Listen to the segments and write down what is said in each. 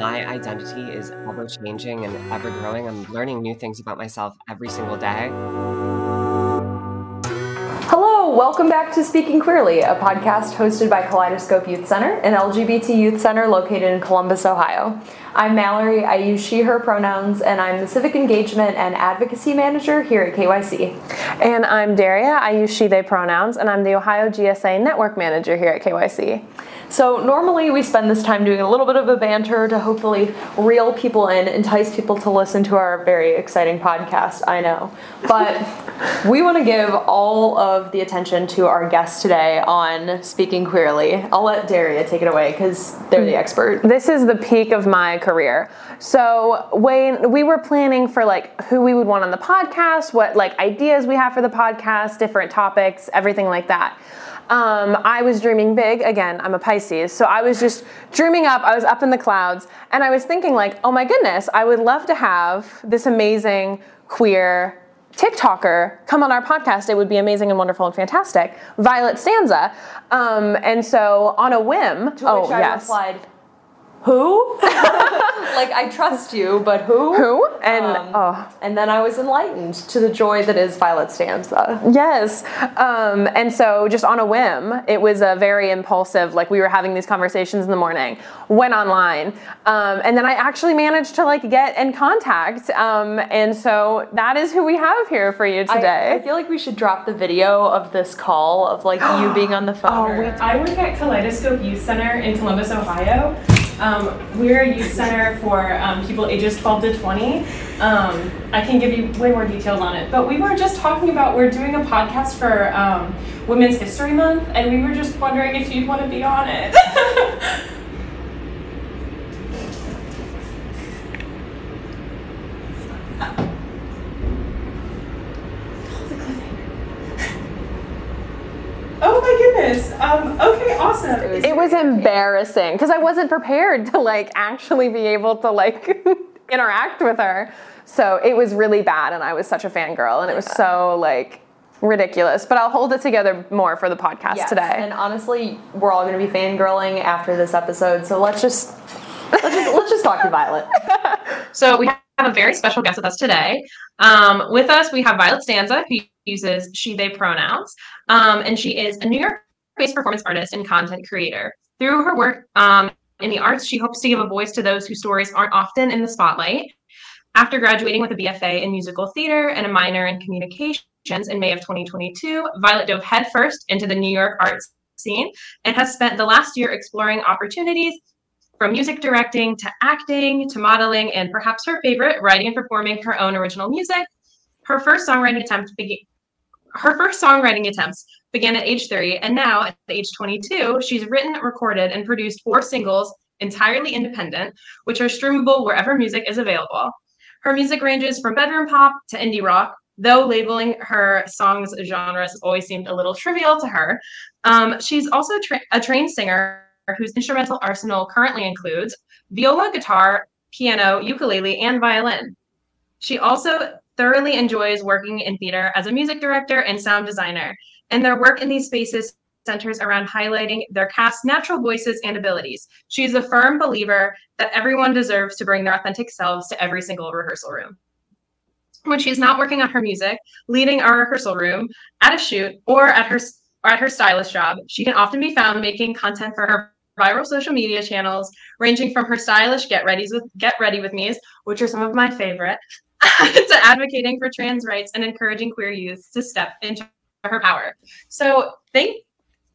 my identity is ever changing and ever growing. I'm learning new things about myself every single day. Hello, welcome back to Speaking Queerly, a podcast hosted by Kaleidoscope Youth Center, an LGBT youth center located in Columbus, Ohio. I'm Mallory. I use she, her pronouns, and I'm the Civic Engagement and Advocacy Manager here at KYC. And I'm Daria. I use she, they pronouns, and I'm the Ohio GSA Network Manager here at KYC. So, normally we spend this time doing a little bit of a banter to hopefully reel people in, entice people to listen to our very exciting podcast, I know. But we want to give all of the attention to our guests today on Speaking Queerly. I'll let Daria take it away because they're the expert. This is the peak of my career. So when we were planning for like who we would want on the podcast, what like ideas we have for the podcast, different topics, everything like that. Um, I was dreaming big. Again, I'm a Pisces, so I was just dreaming up. I was up in the clouds, and I was thinking like, oh my goodness, I would love to have this amazing queer TikToker come on our podcast. It would be amazing and wonderful and fantastic. Violet Stanza. Um, and so on a whim, To oh which I yes, replied, Who? like, I trust you, but who? who? And Um, oh, And then I was enlightened to the joy that is Violet Stanza. Yes. Um, and so, just on a whim, it was a very impulsive, like we were having these conversations in the morning, went online. Um, and then I actually managed to like get in contact. Um, and so, that is who we have here for you I, today. I feel like we should drop the video of this call of like you being on the phone. Oh, or- we- I work at Kaleidoscope Youth Center in Columbus, Ohio. Um, we're a youth center for um, people ages 12 to 20. Um, I can give you way more details on it, but we were just talking about we're doing a podcast for um, Women's History Month, and we were just wondering if you'd want to be on it. oh my goodness! Um, okay, awesome. it was embarrassing because I wasn't prepared to like actually be able to like interact with her. So it was really bad, and I was such a fangirl, and it was so like ridiculous. But I'll hold it together more for the podcast Yes, today. And honestly, we're all going to be fangirling after this episode, so let's just let's just let's just talk to Violet. So we have a very special guest with us today. Um, with us, we have Violet Stanza, who uses she, they pronouns. Um, and she is a New York based performance artist and content creator. Through her work um, in the arts, she hopes to give a voice to those whose stories aren't often in the spotlight. After graduating with a BFA in musical theater and a minor in communications in May of 2022, Violet dove headfirst into the New York arts scene and has spent the last year exploring opportunities from music directing to acting to modeling and perhaps her favorite, writing and performing her own original music. Her first songwriting attempt began her first songwriting attempts began at age 30 and now at age 22 she's written recorded and produced four singles entirely independent which are streamable wherever music is available. Her music ranges from bedroom pop to indie rock though labeling her songs genres always seemed a little trivial to her. Um, she's also tra- a trained singer whose instrumental arsenal currently includes viola, guitar, piano, ukulele, and violin. She also thoroughly enjoys working in theater as a music director and sound designer, and their work in these spaces centers around highlighting their cast's natural voices and abilities. She is a firm believer that everyone deserves to bring their authentic selves to every single rehearsal room. When she's not working on her music, leading a rehearsal room, at a shoot, or at her or at her stylist job, she can often be found making content for her viral social media channels, ranging from her stylish get readies with get ready with me's, which are some of my favorite, to advocating for trans rights and encouraging queer youth to step into her power. So thank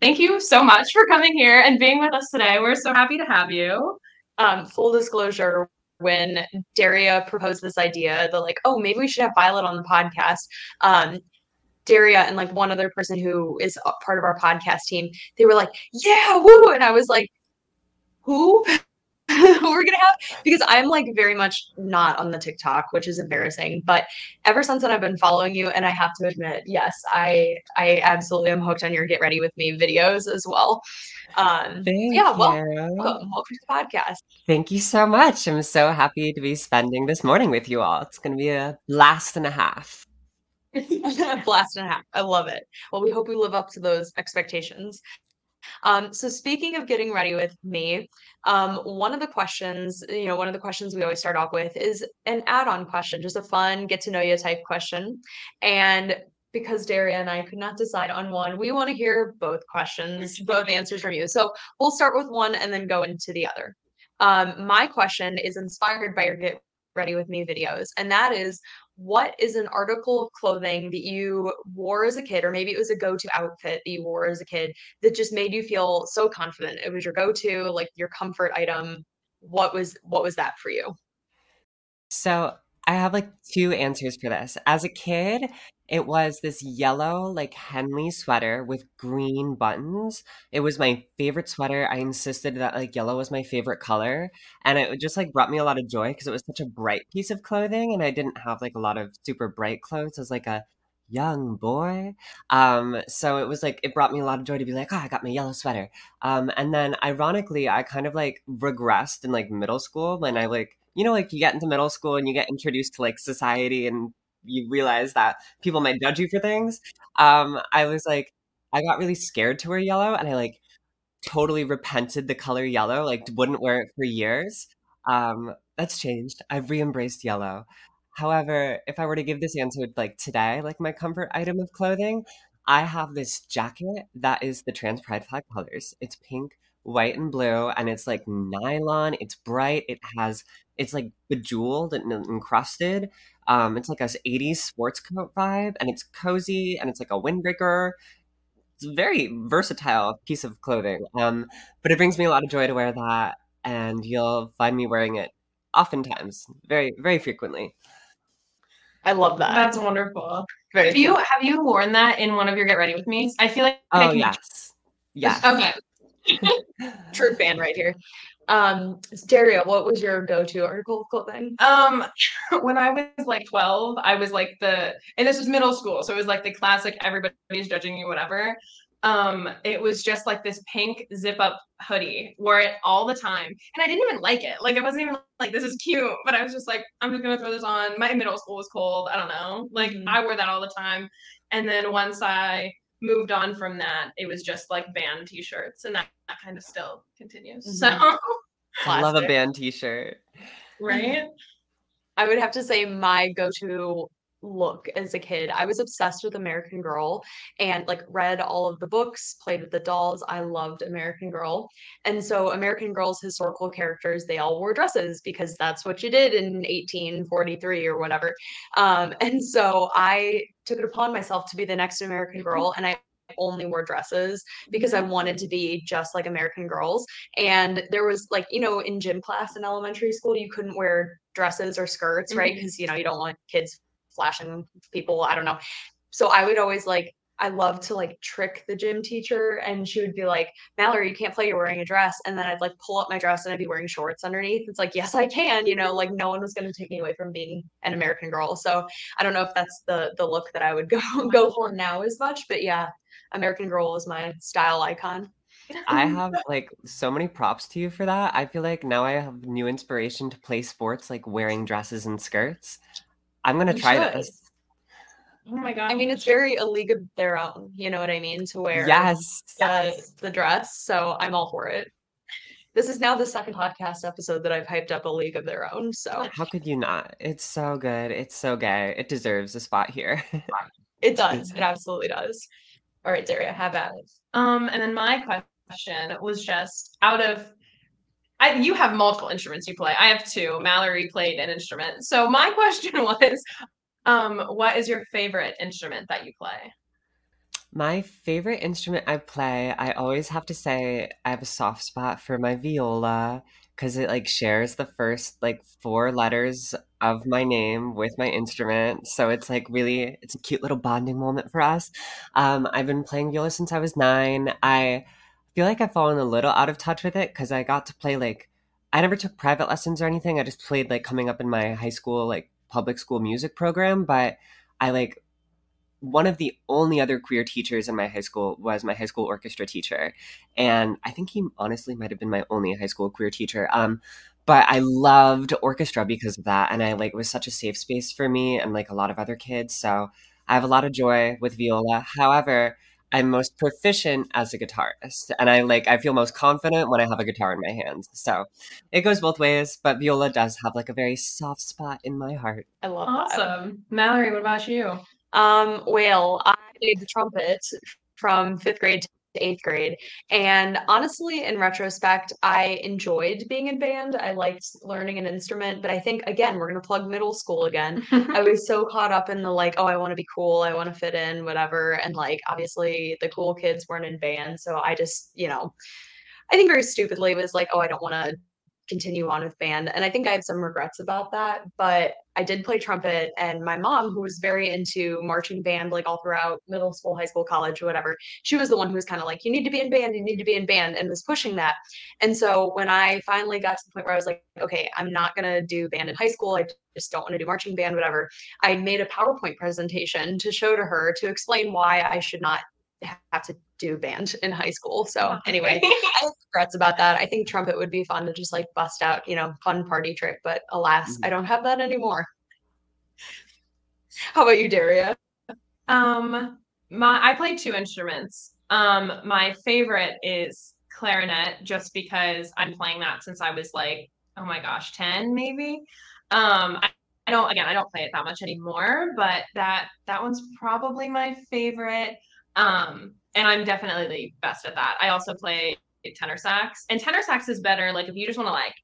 thank you so much for coming here and being with us today. We're so happy to have you. um, full disclosure, when Daria proposed this idea, the like, oh, maybe we should have Violet on the podcast. Um, Daria and like one other person who is part of our podcast team, they were like, yeah, woo. And I was like, who? we're gonna have because I'm like very much not on the TikTok, which is embarrassing. But ever since then, I've been following you, and I have to admit, yes, I I absolutely am hooked on your Get Ready with Me videos as well. Um, Thank yeah, well, you. welcome, welcome to the podcast. Thank you so much. I'm so happy to be spending this morning with you all. It's going to be a blast and a half. Blast and a half. I love it. Well, we hope we live up to those expectations. Um, so speaking of getting ready with me, um, one of the questions, you know, one of the questions we always start off with is an add-on question, just a fun get to know you type question. And because Daria and I could not decide on one, we want to hear both questions, both answers from you. So we'll start with one and then go into the other. Um, my question is inspired by your Get Ready With Me videos, and that is what is an article of clothing that you wore as a kid, or maybe it was a go to outfit that you wore as a kid that just made you feel so confident? It was your go to, like your comfort item. What was what was that for you? So I have like two answers for this. As a kid, it was this yellow, like Henley sweater with green buttons. It was my favorite sweater. I insisted that like yellow was my favorite color. And it just like brought me a lot of joy because it was such a bright piece of clothing. And I didn't have like a lot of super bright clothes as like a young boy. Um, so it was like, it brought me a lot of joy to be like, oh, I got my yellow sweater. Um, and then ironically, I kind of like regressed in like middle school when I like, you know, like you get into middle school and you get introduced to like society and you realize that people might judge you for things. Um, I was like, I got really scared to wear yellow, and I like totally repented the color yellow. Like, wouldn't wear it for years. Um, that's changed. I've re-embraced yellow. However, if I were to give this answer like today, like my comfort item of clothing, I have this jacket that is the trans pride flag colors. It's pink, white, and blue, and it's like nylon. It's bright. It has it's like bejeweled and encrusted. Um, it's like a 80s sports coat vibe, and it's cozy, and it's like a windbreaker. It's a very versatile piece of clothing. Um, but it brings me a lot of joy to wear that, and you'll find me wearing it oftentimes, very, very frequently. I love that. That's wonderful. Very have you have you worn that in one of your get ready with me? I feel like oh yes, yeah. Okay. True fan right here. Um, Daria, what was your go-to article of clothing? Um, when I was like 12, I was like the, and this was middle school, so it was like the classic everybody's judging you, whatever. Um, it was just like this pink zip up hoodie, wore it all the time. And I didn't even like it. Like I wasn't even like, this is cute, but I was just like, I'm just gonna throw this on. My middle school was cold. I don't know. Like mm-hmm. I wore that all the time. And then once I moved on from that, it was just like band t-shirts and that, that kind of still continues. Mm-hmm. So I love a band t-shirt. Right? I would have to say my go-to look as a kid. I was obsessed with American Girl and like read all of the books, played with the dolls. I loved American Girl. And so American Girl's historical characters, they all wore dresses because that's what you did in 1843 or whatever. Um, and so I took it upon myself to be the next American Girl and I only wore dresses because I wanted to be just like American girls. And there was like, you know, in gym class in elementary school, you couldn't wear dresses or skirts, mm-hmm. right? Because, you know, you don't want kids flashing people. I don't know. So I would always like I love to like trick the gym teacher and she would be like, Mallory, you can't play, you're wearing a dress. And then I'd like pull up my dress and I'd be wearing shorts underneath. It's like, yes, I can, you know, like no one was gonna take me away from being an American girl. So I don't know if that's the the look that I would go go for now as much, but yeah, American girl is my style icon. I have like so many props to you for that. I feel like now I have new inspiration to play sports like wearing dresses and skirts. I'm gonna you try should. this. Oh my god! I mean, it's very a league of their own. You know what I mean? To wear yes, the, yes. the dress. So I'm all for it. This is now the second podcast episode that I've hyped up a league of their own. So how could you not? It's so good. It's so gay. It deserves a spot here. it does. It absolutely does. All right, Daria, have at it. Um, and then my question was just out of I, you have multiple instruments you play. I have two. Mallory played an instrument. So my question was, um, what is your favorite instrument that you play? My favorite instrument I play, I always have to say I have a soft spot for my viola because it like shares the first like four letters of my name with my instrument. So it's like really, it's a cute little bonding moment for us. Um, I've been playing viola since I was nine. I feel like I've fallen a little out of touch with it because I got to play like I never took private lessons or anything. I just played like coming up in my high school like public school music program, but I like one of the only other queer teachers in my high school was my high school orchestra teacher. And I think he honestly might have been my only high school queer teacher. Um, but I loved orchestra because of that. And I like, it was such a safe space for me and like a lot of other kids. So I have a lot of joy with viola. However, I'm most proficient as a guitarist, and I like I feel most confident when I have a guitar in my hands. So it goes both ways, but viola does have like a very soft spot in my heart. I love that. Awesome. Mallory, what about you? Um, well, I played the trumpet from fifth grade to eighth grade. And honestly, in retrospect, I enjoyed being in band. I liked learning an instrument, but I think again, we're gonna plug middle school again. I was so caught up in the like, oh, I want to be cool, I want to fit in, whatever. And like obviously the cool kids weren't in band. So I just, you know, I think very stupidly was like, oh, I don't want to continue on with band. And I think I have some regrets about that. But I did play trumpet, and my mom, who was very into marching band, like all throughout middle school, high school, college, whatever, she was the one who was kind of like, you need to be in band, you need to be in band, and was pushing that. And so when I finally got to the point where I was like, okay, I'm not going to do band in high school, I just don't want to do marching band, whatever, I made a PowerPoint presentation to show to her to explain why I should not have to do band in high school. So anyway, I have regrets about that. I think trumpet would be fun to just like bust out, you know, fun party trick, but alas, I don't have that anymore. How about you, Daria? Um, my I play two instruments. Um, my favorite is clarinet, just because I'm playing that since I was like, oh my gosh, ten maybe. Um, I, I don't again, I don't play it that much anymore, but that that one's probably my favorite. Um, and I'm definitely the best at that. I also play tenor sax, and tenor sax is better. Like if you just want to like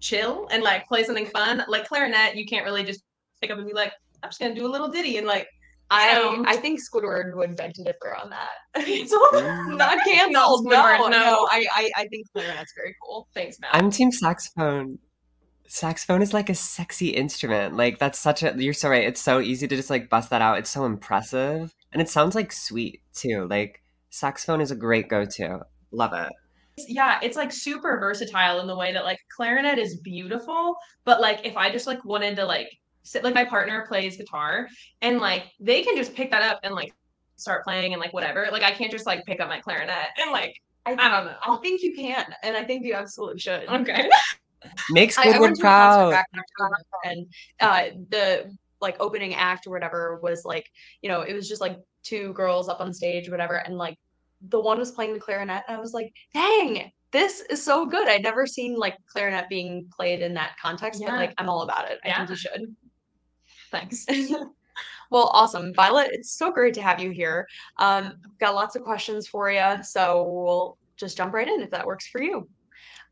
chill and like play something fun, like clarinet, you can't really just pick up and be like, I'm just gonna do a little ditty and like. I know. I think Squidward would beg to differ on that. It's all- Not canceled. No, no. no. I, I I think clarinet's very cool. Thanks, Mal. I'm team saxophone. Saxophone is like a sexy instrument. Like that's such a you're so right. It's so easy to just like bust that out. It's so impressive. And it sounds like sweet too. Like saxophone is a great go-to. Love it. yeah, it's like super versatile in the way that like clarinet is beautiful, but like if I just like wanted to like sit like my partner plays guitar and like they can just pick that up and like start playing and like whatever. Like I can't just like pick up my clarinet and like I don't know. I think you can, and I think you absolutely should. Okay. Makes I, I Squidward went to a concert proud. back in October, and uh, the like opening act or whatever was like, you know, it was just like two girls up on stage, whatever, and like the one was playing the clarinet, and I was like, dang, this is so good. I'd never seen like clarinet being played in that context, but like I'm all about it. I Yeah. think you should. Thanks. well, awesome, Violet. It's so great to have you here. Um, got lots of questions for you, so we'll just jump right in if that works for you.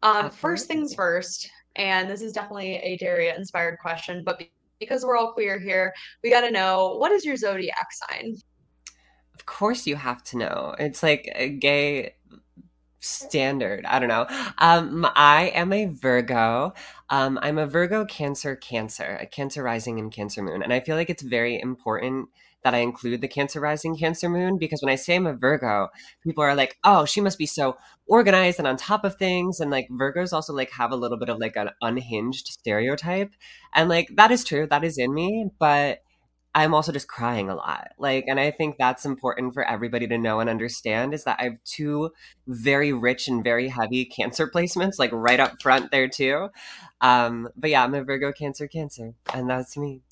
Um, first things first, and this is definitely a Daria inspired question, but because we're all queer here, we got to know what is your zodiac sign? Of course you have to know. It's like a gay standard. I don't know. Um, I am a Virgo. Um, I'm a Virgo Cancer Cancer, a Cancer rising and Cancer moon, and I feel like it's very important that I include the Cancer rising Cancer moon because when I say I'm a Virgo, people are like, "Oh, she must be so organized and on top of things." And like Virgos also like have a little bit of like an unhinged stereotype, and like that is true. That is in me, but I'm also just crying a lot. Like, and I think that's important for everybody to know and understand is that I have two very rich and very heavy cancer placements, like right up front there too. Um, but yeah, I'm a Virgo Cancer Cancer, and that's me.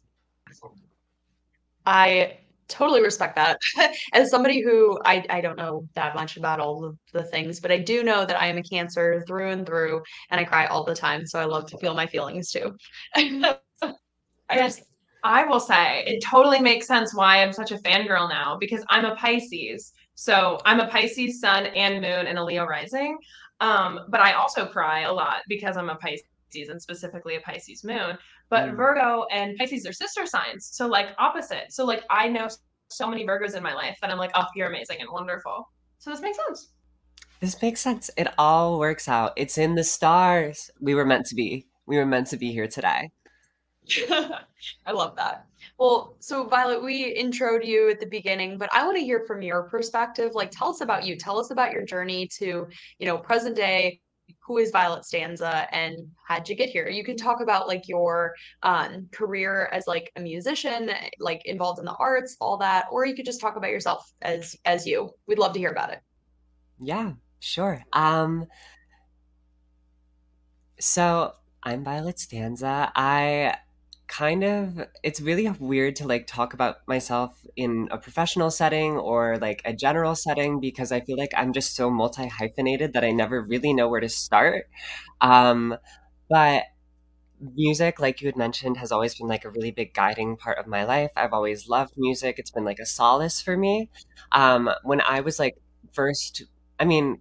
I totally respect that. As somebody who I, I don't know that much about all of the things, but I do know that I am a cancer through and through, and I cry all the time. So I love to feel my feelings too. I just I will say it totally makes sense why I'm such a fangirl now because I'm a Pisces. So I'm a Pisces sun and moon and a Leo rising. Um, but I also cry a lot because I'm a Pisces and specifically a Pisces moon. But Mm. Virgo and Pisces are sister signs. So like opposite. So like I know so many Virgos in my life that I'm like, oh, you're amazing and wonderful. So this makes sense. This makes sense. It all works out. It's in the stars. We were meant to be. We were meant to be here today. I love that. Well, so Violet, we introed you at the beginning, but I want to hear from your perspective. Like, tell us about you. Tell us about your journey to, you know, present day. Who is Violet Stanza and how'd you get here? You can talk about like your um, career as like a musician, like involved in the arts, all that, or you could just talk about yourself as as you. We'd love to hear about it. Yeah, sure. Um, so I'm Violet Stanza. I kind of it's really weird to like talk about myself in a professional setting or like a general setting because I feel like I'm just so multi hyphenated that I never really know where to start. Um, but music, like you had mentioned, has always been like a really big guiding part of my life. I've always loved music. It's been like a solace for me. Um, when I was like first, I mean,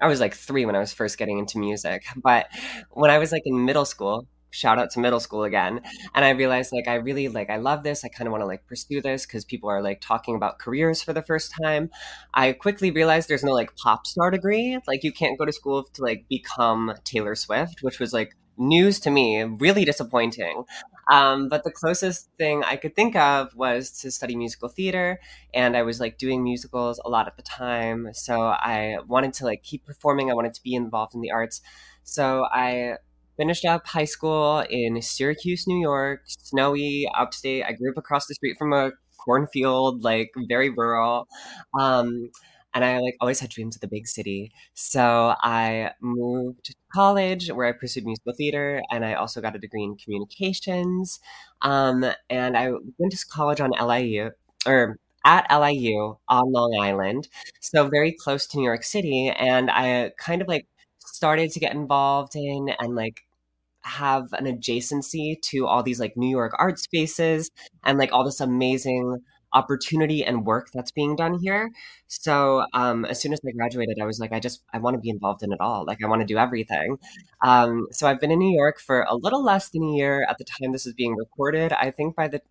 I was like three when I was first getting into music, but when I was like in middle school, shout out to middle school again, and I realized like I really like I love this. I kind of want to like pursue this because people are like talking about careers for the first time. I quickly realized there's no like pop star degree. Like you can't go to school to like become Taylor Swift, which was like news to me, really disappointing. Um, but the closest thing I could think of was to study musical theater, and I was like doing musicals a lot at the time. So I wanted to like keep performing. I wanted to be involved in the arts. So I finished up high school in Syracuse, New York, snowy, upstate. I grew up across the street from a cornfield, like very rural. Um, and I like always had dreams of the big city. So I moved to college where I pursued musical theater, and I also got a degree in communications. Um, and I went to college on LIU or at LIU on Long Island, so very close to New York City. And I kind of like started to get involved in and like have an adjacency to all these like New York art spaces and like all this amazing opportunity and work that's being done here. So um, as soon as I graduated, I was like, I just I want to be involved in it all. Like I want to do everything. Um, so I've been in New York for a little less than a year at the time this is being recorded. I think by the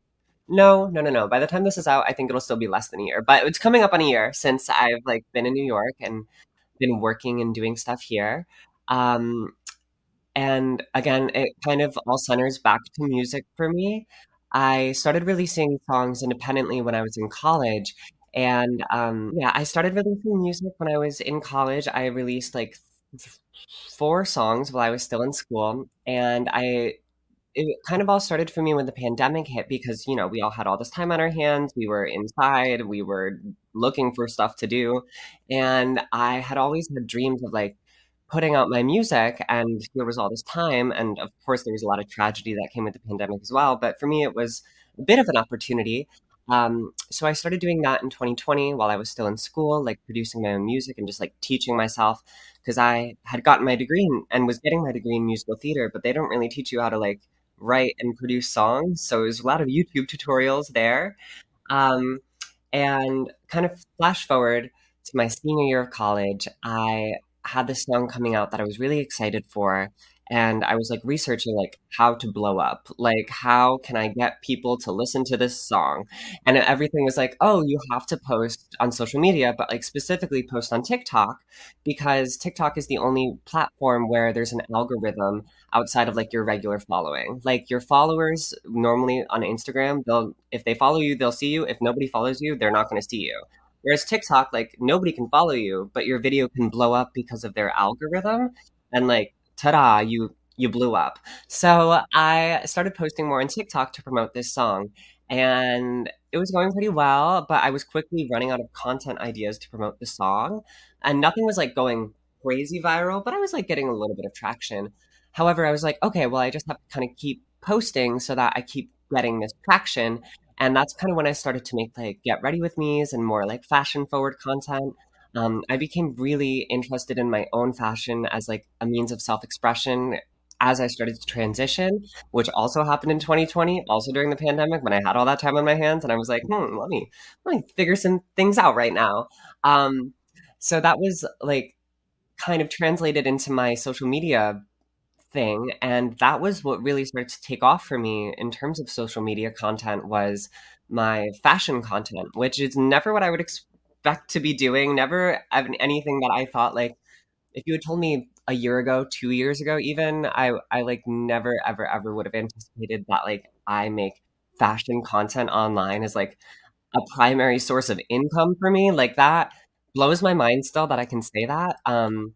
no, no, no, no. By the time this is out, I think it'll still be less than a year. But it's coming up on a year since I've like been in New York and been working and doing stuff here. Um, and again, it kind of all centers back to music for me. I started releasing songs independently when I was in college. And um, yeah, I started releasing music when I was in college. I released like th- four songs while I was still in school. And I, it kind of all started for me when the pandemic hit because, you know, we all had all this time on our hands. We were inside, we were looking for stuff to do. And I had always had dreams of like putting out my music and there was all this time and of course there was a lot of tragedy that came with the pandemic as well but for me it was a bit of an opportunity. Um, so i started doing that in 2020 while i was still in school like producing my own music and just like teaching myself because i had gotten my degree and was getting my degree in musical theater but they don't really teach you how to like write and produce songs so there's a lot of youtube tutorials there. Um, and kind of flash forward to my senior year of college i had this song coming out that I was really excited for and I was like researching like how to blow up. Like how can I get people to listen to this song? And everything was like, "Oh, you have to post on social media, but like specifically post on TikTok because TikTok is the only platform where there's an algorithm outside of like your regular following. Like your followers normally on Instagram, they'll if they follow you, they'll see you. If nobody follows you, they're not going to see you. Whereas TikTok, like nobody can follow you, but your video can blow up because of their algorithm, and like ta-da, you you blew up. So I started posting more on TikTok to promote this song, and it was going pretty well. But I was quickly running out of content ideas to promote the song, and nothing was like going crazy viral, but I was like getting a little bit of traction. However, I was like, okay, well, I just have to kind of keep posting so that I keep getting this traction and that's kind of when I started to make like get ready with me's and more like fashion forward content. Um, I became really interested in my own fashion as like a means of self expression as I started to transition, which also happened in 2020, also during the pandemic when I had all that time on my hands, and I was like, hmm, let me let me figure some things out right now. Um, so that was like kind of translated into my social media thing and that was what really started to take off for me in terms of social media content was my fashion content which is never what i would expect to be doing never anything that i thought like if you had told me a year ago two years ago even i i like never ever ever would have anticipated that like i make fashion content online as like a primary source of income for me like that blows my mind still that i can say that um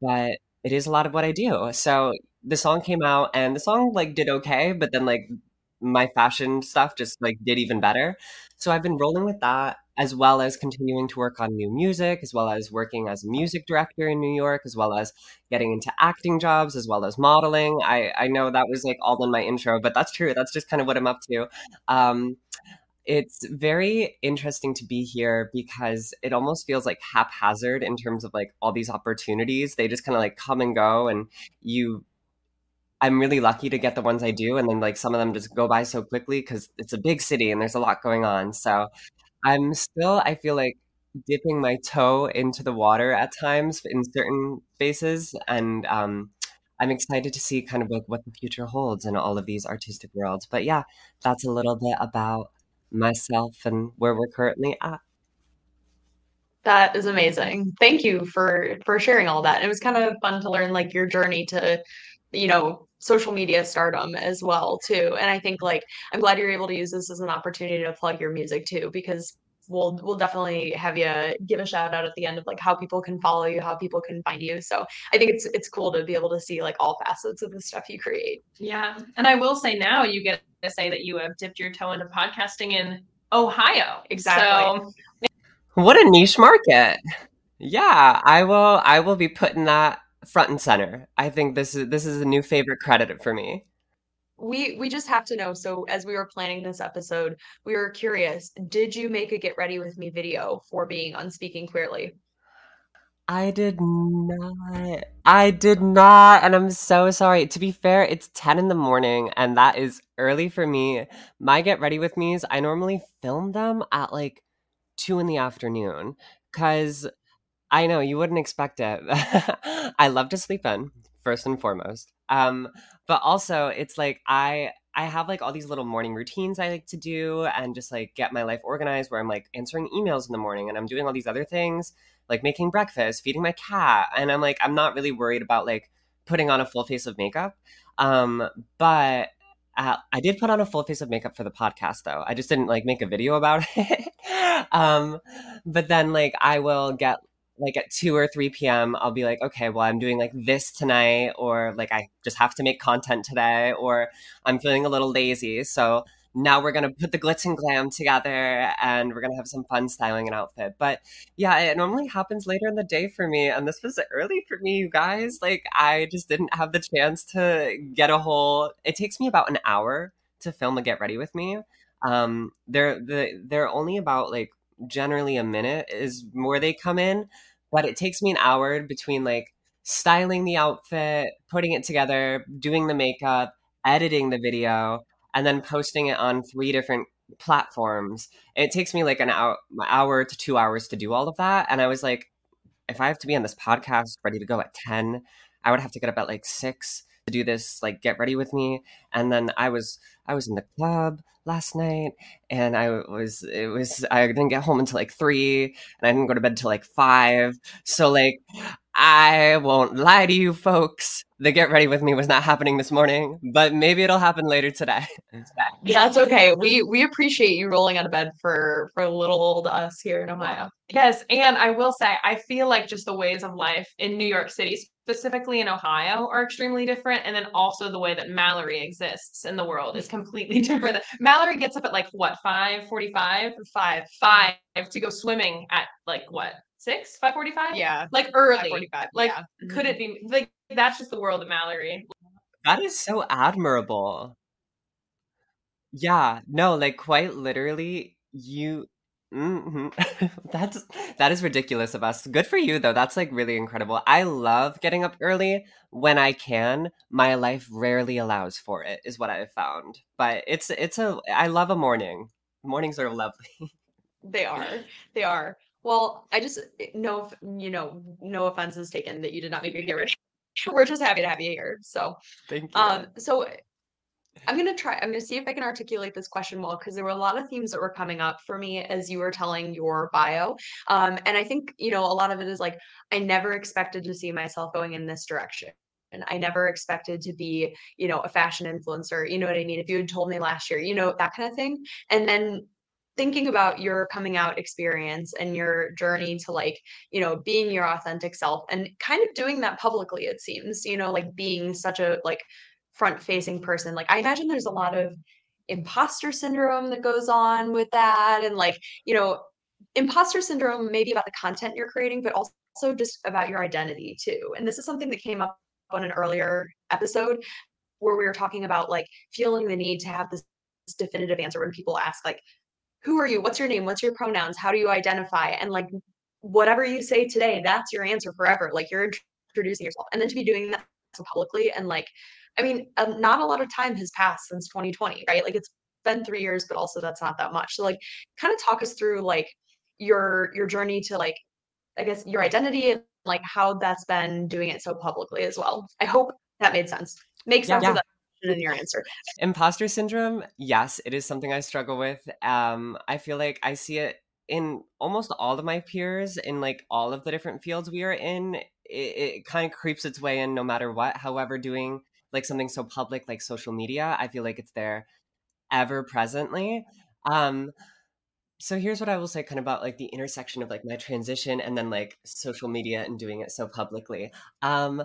but it is a lot of what i do so the song came out and the song like did okay, but then like my fashion stuff just like did even better. So I've been rolling with that as well as continuing to work on new music, as well as working as a music director in New York, as well as getting into acting jobs, as well as modeling. I, I know that was like all in my intro, but that's true. That's just kind of what I'm up to. Um, it's very interesting to be here because it almost feels like haphazard in terms of like all these opportunities. They just kind of like come and go, and you I'm really lucky to get the ones I do, and then like some of them just go by so quickly because it's a big city and there's a lot going on. So I'm still, I feel like dipping my toe into the water at times in certain spaces, and um, I'm excited to see kind of like what the future holds in all of these artistic worlds. But yeah, that's a little bit about myself and where we're currently at. That is amazing. Thank you for for sharing all that. It was kind of fun to learn like your journey to, you know, social media stardom as well too. And I think like I'm glad you're able to use this as an opportunity to plug your music too because we'll we'll definitely have you give a shout out at the end of like how people can follow you, how people can find you. So I think it's it's cool to be able to see like all facets of the stuff you create. Yeah. And I will say now you get to say that you have dipped your toe into podcasting in Ohio. Exactly. So What a niche market. Yeah, I will I will be putting that front and center. I think this is this is a new favorite credit for me. We we just have to know. So as we were planning this episode, we were curious, did you make a get ready with me video for being on Speaking Queerly? I did not. I did not, and I'm so sorry. To be fair, it's 10 in the morning, and that is early for me. My get ready with me's, I normally film them at like 2 in the afternoon because I know you wouldn't expect it. I love to sleep in, first and foremost. Um, but also it's like I I have like all these little morning routines I like to do and just like get my life organized where I'm like answering emails in the morning and I'm doing all these other things, like making breakfast, feeding my cat, and I'm like I'm not really worried about like putting on a full face of makeup. Um, but uh, I did put on a full face of makeup for the podcast though. I just didn't like make a video about it. um, but then like I will get like at 2 or 3 p.m i'll be like okay well i'm doing like this tonight or like i just have to make content today or i'm feeling a little lazy. So now we're going to put the glitz and glam together and we're going to have some fun styling an outfit. But yeah it normally happens later in the day for me and this was early for me you guys. Like i just didn't have the chance to get a whole it takes me about an hour to film a get ready with me. Um they're the they're only about like generally a minute is more they come in but it takes me an hour between like styling the outfit, putting it together, doing the makeup, editing the video, and then posting it on three different platforms. It takes me like an hour, hour to two hours to do all of that. And I was like, if I have to be on this podcast ready to go at 10, I would have to get up at like six to do this, like get ready with me. And then I was, I was in the club last night and I was it was I didn't get home until like three and I didn't go to bed till like five. So like I won't lie to you folks. The get ready with me was not happening this morning, but maybe it'll happen later today. That's okay. We we appreciate you rolling out of bed for for little old us here in Ohio. Yes, and I will say, I feel like just the ways of life in New York City, specifically in Ohio, are extremely different. And then also the way that Mallory exists in the world is completely different. Mallory gets up at like what, 5 45? 5 5 to go swimming at like what, 6 five forty five. Yeah. Like early. 45. Like, yeah. could it be like that's just the world of Mallory? That is so admirable. Yeah, no, like quite literally, you. hmm That's that is ridiculous of us. Good for you though. That's like really incredible. I love getting up early when I can. My life rarely allows for it, is what I've found. But it's it's a I love a morning. Mornings are lovely. They are. They are. Well, I just no, you know, no offense is taken that you did not make get ready. We're just happy to have you here. So, Thank you. um, so I'm gonna try. I'm gonna see if I can articulate this question well because there were a lot of themes that were coming up for me as you were telling your bio. Um, and I think you know a lot of it is like I never expected to see myself going in this direction. And I never expected to be, you know, a fashion influencer. You know what I mean? If you had told me last year, you know, that kind of thing. And then thinking about your coming out experience and your journey mm-hmm. to like you know being your authentic self and kind of doing that publicly it seems you know like being such a like front facing person. Like i imagine there's a lot of imposter syndrome that goes on with that and like you know imposter syndrome maybe about the content you're creating but also just about your identity too. And this is something that came up on an earlier episode where we were talking about like feeling the need to have this definitive answer when people ask like who are you? What's your name? What's your pronouns? How do you identify? And like whatever you say today that's your answer forever. Like you're introducing yourself. And then to be doing that so publicly and like i mean um, not a lot of time has passed since 2020 right? Like it's been three years but also that's not that much. So like kind of talk us through like your your journey to like i guess your identity and like how that's been doing it so publicly as well. I hope that made sense. Makes sense yeah. In your answer. Imposter syndrome yes it is something i struggle with um i feel like i see it in almost all of my peers in like all of the different fields we are in it, it kind of creeps its way in no matter what however doing like something so public like social media i feel like it's there ever presently um so here's what i will say kind of about like the intersection of like my transition and then like social media and doing it so publicly um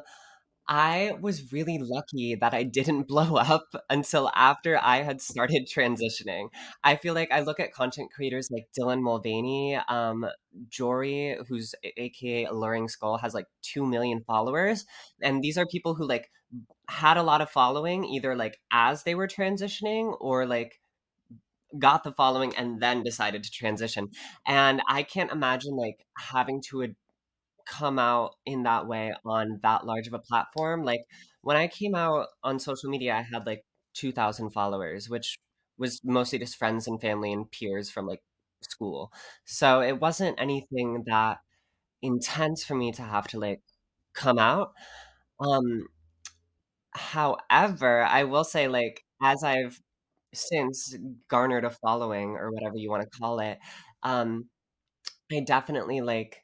I was really lucky that I didn't blow up until after I had started transitioning. I feel like I look at content creators like Dylan Mulvaney, um, Jory, who's aka Alluring Skull, has like 2 million followers. And these are people who like had a lot of following either like as they were transitioning or like got the following and then decided to transition. And I can't imagine like having to ad- come out in that way on that large of a platform. Like when I came out on social media, I had like 2,000 followers, which was mostly just friends and family and peers from like school. So it wasn't anything that intense for me to have to like come out. Um however, I will say like as I've since garnered a following or whatever you want to call it, um I definitely like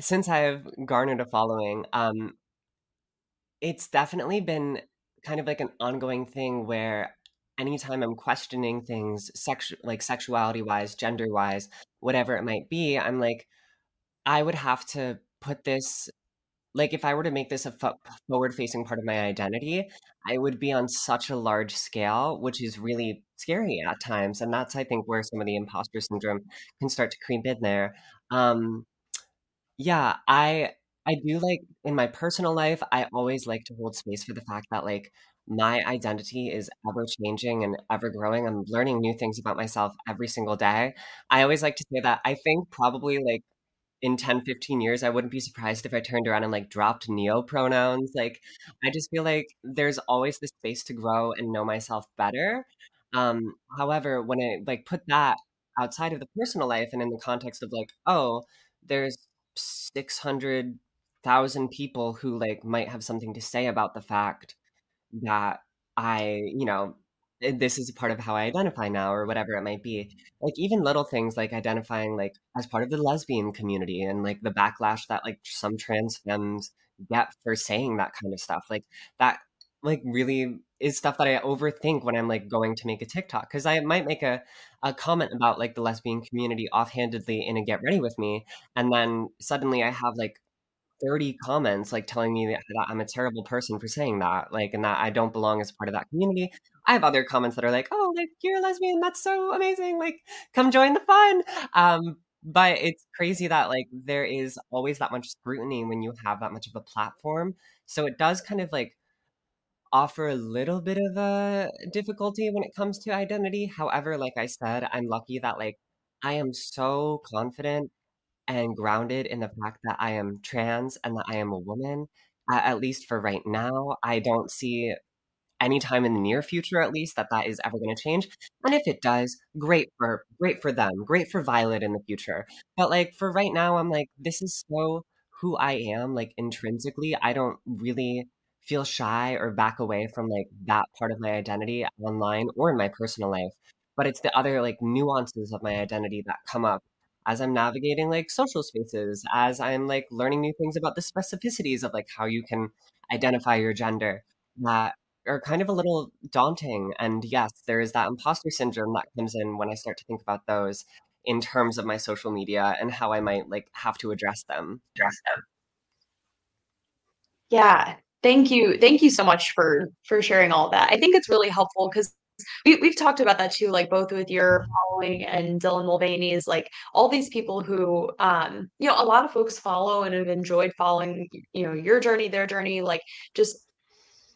since I've garnered a following, um, it's definitely been kind of like an ongoing thing where anytime I'm questioning things, like sexuality wise, gender wise, whatever it might be, I'm like, I would have to put this like if I were to make this a forward facing part of my identity, I would be on such a large scale, which is really scary at times. And that's I think where some of the imposter syndrome can start to creep in there. Um, yeah, I I do like in my personal life, I always like to hold space for the fact that like my identity is ever changing and ever growing. I'm learning new things about myself every single day. I always like to say that I think probably like in 10, 15 years, I wouldn't be surprised if I turned around and like dropped neo pronouns. Like, I just feel like there's always the space to grow and know myself better. Um, however, when I like put that outside of the personal life and in the context of like, oh, there's 600,000 people who like might have something to say about the fact that I, you know, eh, this is a part of how I identify now or whatever it might be. Like even little things like identifying like as part of the lesbian community and like the backlash that like some trans femmes get for saying that kind of stuff. Like that like really is stuff that I overthink when I'm like going to make a TikTok because I might make a, a comment about like the lesbian community offhandedly in a get ready with me, and then suddenly I have like 30 comments like telling me that, that, I'm a terrible person for saying that, like, and that I don't belong as part of that community. I have other comments that are like, oh, like you're a lesbian, that's so amazing, like come join the fun. Um, but it's crazy that like there is always that much scrutiny when you have that much of a platform. So it does kind of like offer a little bit of a difficulty when it comes to identity. However, like I said, I'm lucky that like I am so confident and grounded in the fact that I am trans and that I am a woman. Uh, at least for right now, I don't see anytime in the near future at least that that is ever going to change and if it does great for great for them great for violet in the future but like for right now i'm like this is so who i am like intrinsically i don't really feel shy or back away from like that part of my identity online or in my personal life but it's the other like nuances of my identity that come up as i'm navigating like social spaces as i'm like learning new things about the specificities of like how you can identify your gender that are kind of a little daunting and yes there is that imposter syndrome that comes in when i start to think about those in terms of my social media and how i might like have to address them. Address them. Yeah Thank you. Thank you so much for for sharing all that. I think it's really helpful because we, we've talked about that too, like both with your following and Dylan Mulvaney is like all these people who, um, you know, a lot of folks follow and have enjoyed following, you know, your journey, their journey, like just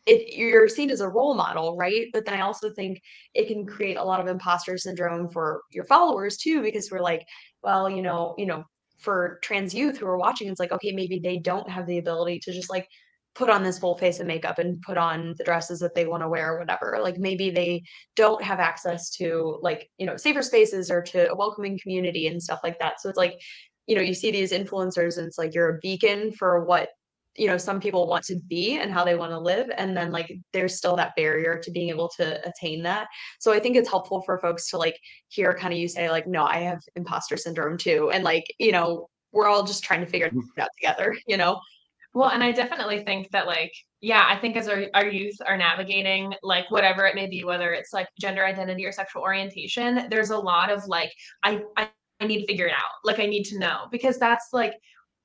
it, you're seen as a role model, right? But then I also think it can create a lot of imposter syndrome for your followers too, because we're like, well, you know, you know, for trans youth who are watching, it's like, okay, maybe they don't have the ability to just like put on this full face of makeup and put on the dresses that they want to wear or whatever. Like maybe they don't have access to like, you know, safer spaces or to a welcoming community and stuff like that. So it's like, you know, you see these influencers and it's like you're a beacon for what you know some people want to be and how they want to live. And then like there's still that barrier to being able to attain that. So i think it's helpful for folks to like hear kind of you say like no i have imposter syndrome too. And like you know we're all just trying to figure mm. it out together you know well, and I definitely think that like, yeah, I think as our, our youth are navigating like whatever it may be, whether it's like gender identity or sexual orientation, there's a lot of like, I, I, I need to figure it out. Like I need to know because that's like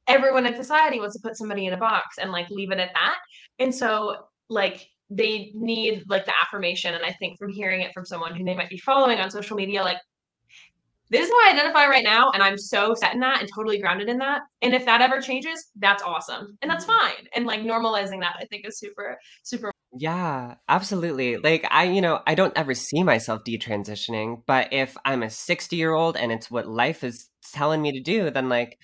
everyone in society wants to put somebody in a box and like leave it at that. And so like they need like the affirmation. And I think from hearing it from someone who they might be following on social media, like this is how I identify right now. And I'm so set in that and totally grounded in that. And if that ever changes, that's awesome. And that's mm-hmm. fine. And like normalizing that, I think is super, super. Yeah, absolutely. Like, I, you know, I don't ever see myself detransitioning, but if I'm a 60 year old and it's what life is telling me to do, then like,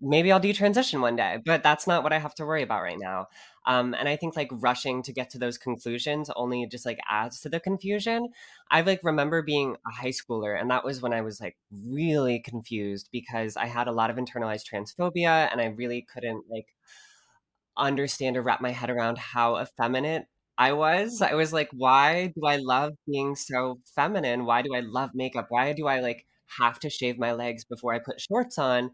maybe I'll detransition one day, but that's not what I have to worry about right now. Um, and I think like rushing to get to those conclusions only just like adds to the confusion. I like remember being a high schooler, and that was when I was like really confused because I had a lot of internalized transphobia, and I really couldn't like understand or wrap my head around how effeminate I was. I was like, why do I love being so feminine? Why do I love makeup? Why do I like have to shave my legs before I put shorts on?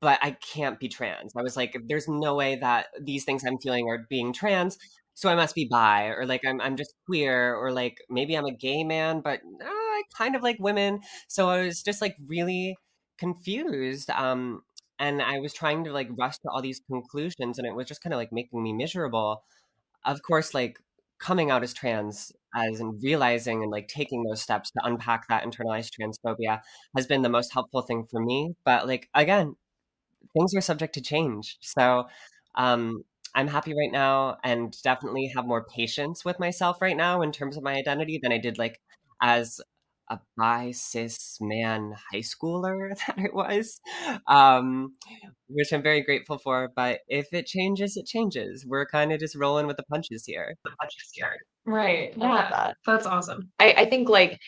But I can't be trans. I was like, there's no way that these things I'm feeling are being trans. So I must be bi, or like I'm I'm just queer, or like maybe I'm a gay man, but uh, I kind of like women. So I was just like really confused. Um, and I was trying to like rush to all these conclusions, and it was just kind of like making me miserable. Of course, like coming out as trans as and realizing and like taking those steps to unpack that internalized transphobia has been the most helpful thing for me but like again things are subject to change. So um, I'm happy right now and definitely have more patience with myself right now in terms of my identity than I did like as a bi cis man high schooler that I was, um, which I'm very grateful for. But if it changes, it changes. We're kind of just rolling with the punches here. The punches here. Right. Yeah. That. That's awesome. I, I think like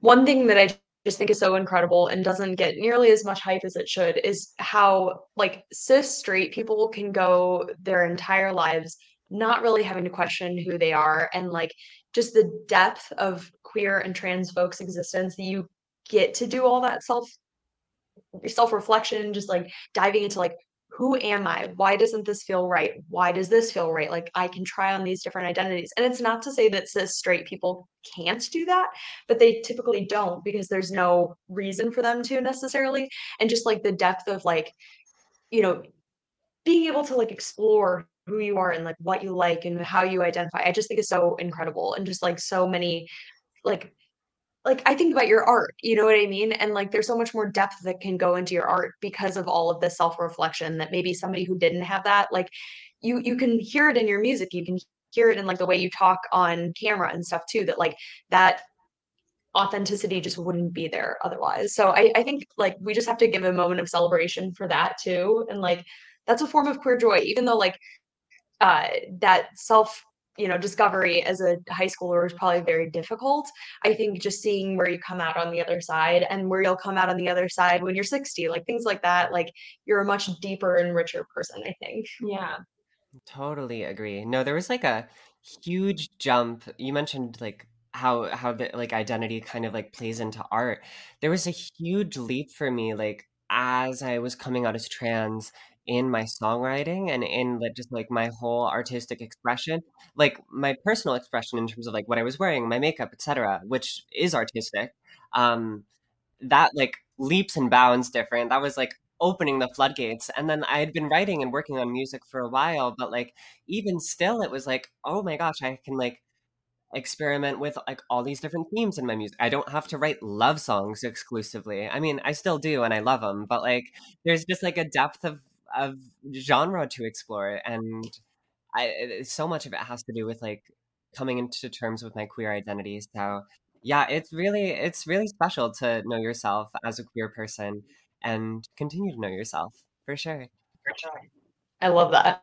one thing that I just think is so incredible and doesn't get nearly as much hype as it should is how like cis straight people can go their entire lives not really having to question who they are and like just the depth of queer and trans folks existence that you get to do all that self self reflection just like diving into like who am I? Why doesn't this feel right? Why does this feel right? Like I can try on these different identities. And it's not to say that cis straight people can't do that, but they typically don't because there's no reason for them to necessarily. And just like the depth of like, you know, being able to like explore who you are and like what you like and how you identify, I just think is so incredible. And just like so many like like I think about your art, you know what I mean? And like there's so much more depth that can go into your art because of all of the self-reflection that maybe somebody who didn't have that, like you you can hear it in your music, you can hear it in like the way you talk on camera and stuff too, that like that authenticity just wouldn't be there otherwise. So I, I think like we just have to give a moment of celebration for that too. And like that's a form of queer joy, even though like uh that self you know discovery as a high schooler is probably very difficult. I think just seeing where you come out on the other side and where you'll come out on the other side when you're 60 like things like that like you're a much deeper and richer person i think. Yeah. Totally agree. No there was like a huge jump. You mentioned like how how the like identity kind of like plays into art. There was a huge leap for me like as i was coming out as trans in my songwriting and in the, just like my whole artistic expression like my personal expression in terms of like what i was wearing my makeup etc which is artistic um that like leaps and bounds different that was like opening the floodgates. And then I had been writing and working on music for a while, but like even still, it was like, oh my gosh, I can like experiment with like all these different themes in my music. I don't have to write love songs exclusively. I mean, I still do and I love them, but like there's just like a depth of of genre to explore and I so much of it has to do with like coming into terms with my queer identity. So yeah, it's really it's really special to know yourself as a queer person and continue to know yourself for sure. For sure. I love that.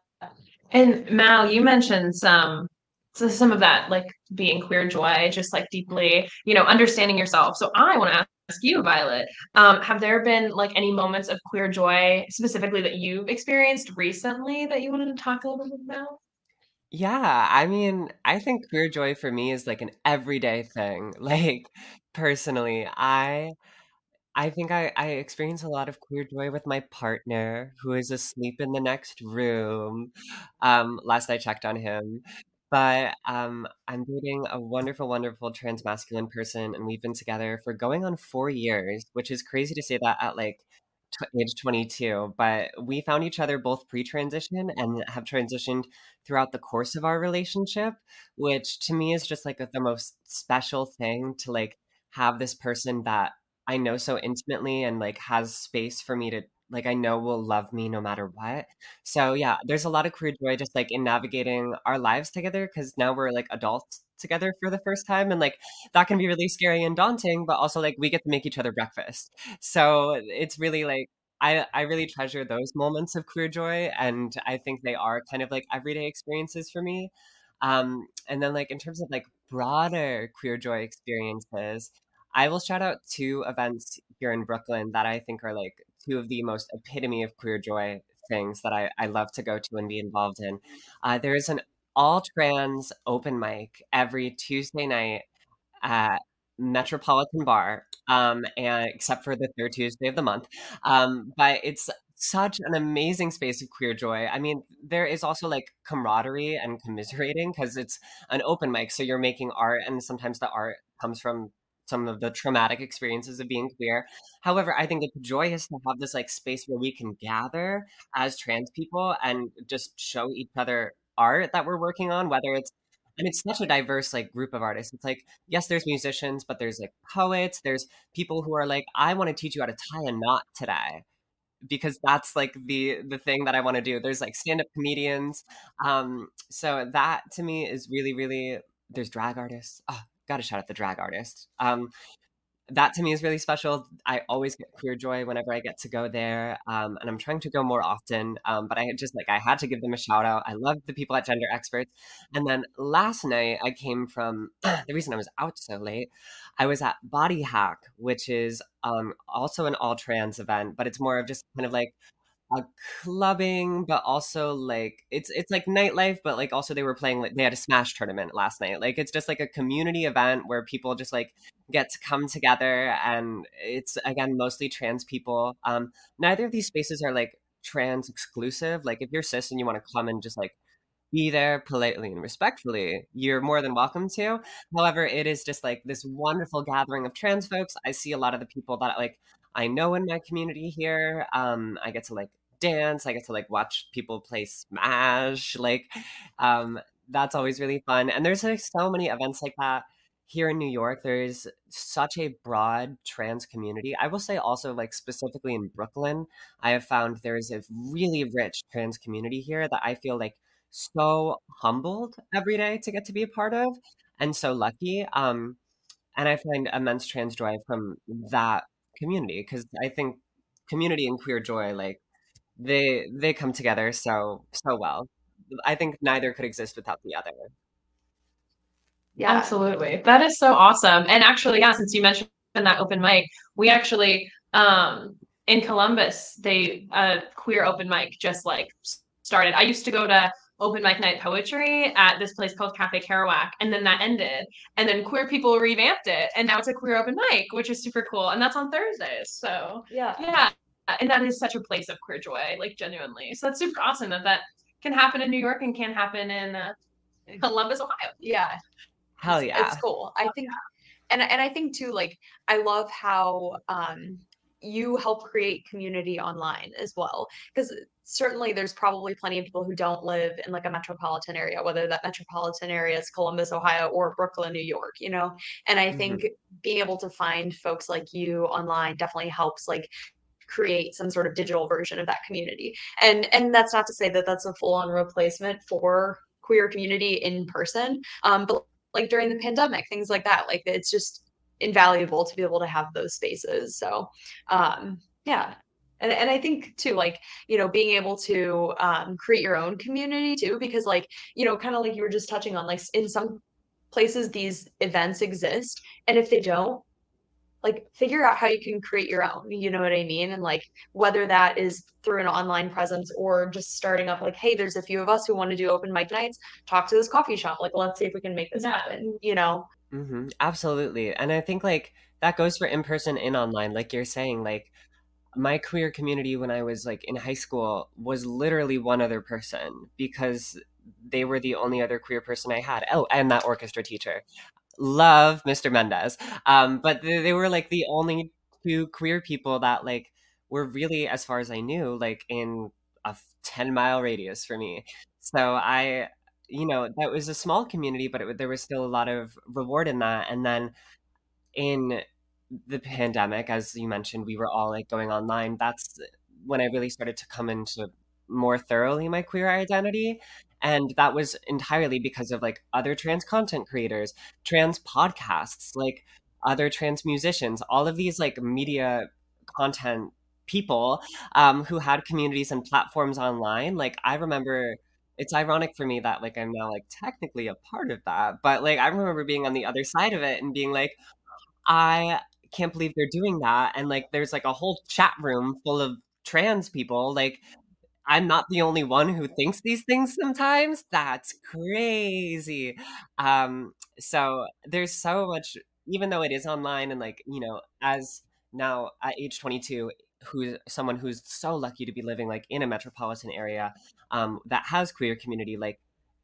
And Mal, you mentioned some so some of that like being queer joy, just like deeply, you know, understanding yourself. So I want to ask you, Violet, um, have there been like any moments of queer joy specifically that you've experienced recently that you wanted to talk a little bit about? Yeah, I mean, I think queer joy for me is like an everyday thing. Like personally, I I think I, I experience a lot of queer joy with my partner who is asleep in the next room. Um, last I checked on him. But um, I'm dating a wonderful, wonderful trans masculine person, and we've been together for going on four years, which is crazy to say that at like tw- age 22. But we found each other both pre transition and have transitioned throughout the course of our relationship, which to me is just like the most special thing to like have this person that I know so intimately and like has space for me to like I know will love me no matter what. So yeah, there's a lot of queer joy just like in navigating our lives together because now we're like adults together for the first time and like that can be really scary and daunting, but also like we get to make each other breakfast. So it's really like I, I really treasure those moments of queer joy and I think they are kind of like everyday experiences for me. Um, and then like in terms of like broader queer joy experiences, I will shout out two events here in Brooklyn that I think are like two of the most epitome of queer joy things that I, I love to go to and be involved in. Uh, there is an all trans open mic every Tuesday night at Metropolitan Bar, um, and except for the third Tuesday of the month. Um, but it's such an amazing space of queer joy. I mean, there is also like camaraderie and commiserating because it's an open mic, so you're making art, and sometimes the art comes from some of the traumatic experiences of being queer. However, I think it's joyous to have this like space where we can gather as trans people and just show each other art that we're working on, whether it's and it's such a diverse like group of artists. It's like yes, there's musicians, but there's like poets. There's people who are like, I want to teach you how to tie a knot today because that's like the the thing that I want to do. There's like stand up comedians. Um, so that to me is really really. There's drag artists. Oh, got to shout out the drag artist. Um, that to me is really special. I always get queer joy whenever I get to go there, um, and I'm trying to go more often. Um, but I just like I had to give them a shout out. I love the people at Gender Experts. And then last night I came from the reason I was out so late. I was at Body Hack, which is um, also an all trans event, but it's more of just kind of like a clubbing, but also like it's it's like nightlife, but like also they were playing like they had a Smash tournament last night. Like it's just like a community event where people just like get to come together, and it's again mostly trans people. Um, neither of these spaces are like trans exclusive. Like if you're cis and you want to come and just like be there politely and respectfully, you're more than welcome to. However, it is just like this wonderful gathering of trans folks. I see a lot of the people that like I know in my community here. Um, I get to like dance. I get to like watch people play Smash. Like, um, that's always really fun. And there's like so many events like that here in New York. There's such a broad trans community. I will say also, like specifically in Brooklyn, I have found there's a really rich trans community here that I feel like so humbled every day to get to be a part of and so lucky. Um, and I find immense trans joy from that community because I think community and queer joy like they they come together so so well. I think neither could exist without the other. Yeah, absolutely. That is so awesome. And actually, yeah, since you mentioned that open mic, we actually um in Columbus, they a queer open mic just like started. I used to go to open mic night poetry at this place called Cafe Kerouac, and then that ended. And then queer people revamped it, and now it's a queer open mic, which is super cool. And that's on Thursdays. So yeah, yeah, and that is such a place of queer joy, like genuinely. So that's super awesome that that can happen in New York and can happen in uh, Columbus, Ohio. Yeah, hell yeah, it's, it's cool. I think, and and I think too, like I love how um you help create community online as well because certainly there's probably plenty of people who don't live in like a metropolitan area whether that metropolitan area is columbus ohio or brooklyn new york you know and i think being able to find folks like you online definitely helps like create some sort of digital version of that community. And and that's not to say that that's a full-on replacement for queer community in person um but like during the pandemic things like that like it's just invaluable to be able to have those spaces. So um yeah. And, and i think too like you know being able to um, create your own community too because like you know kind of like you were just touching on like in some places these events exist and if they don't like figure out how you can create your own you know what i mean and like whether that is through an online presence or just starting up like hey there's a few of us who want to do open mic nights talk to this coffee shop like let's see if we can make this Yeah. happen you know hmm Absolutely. And I think like that goes for in person and online. Like you're saying, like my queer community when I was like in high school was literally one other person because they were the only other queer person I had. Oh, and that orchestra teacher. Love Mr. Mendez. Um, but they, they were like the only two queer people that like were really, as far as I knew, like in a 10 mile radius for me. So I, you know, that was a small community, but it, there was still a lot of reward in that. And then in the pandemic, as you mentioned, we were all like going online. That's when I really started to come into more thoroughly my queer identity. And that was entirely because of like other trans content creators, trans podcasts, like other trans musicians, all of these like media content people um, who had communities and platforms online. Like I remember it's ironic for me that like I'm now like technically a part of that, but like I remember being on the other side of it and being like, I can't believe they're doing that. And like, there's like a whole chat room full of trans people. Like, I'm not the only one who thinks these things sometimes. That's crazy. Um, so there's so much, even though it is online and like, you know, as now at age 22, who's someone who's so lucky to be living like in a metropolitan area um, that has queer community, like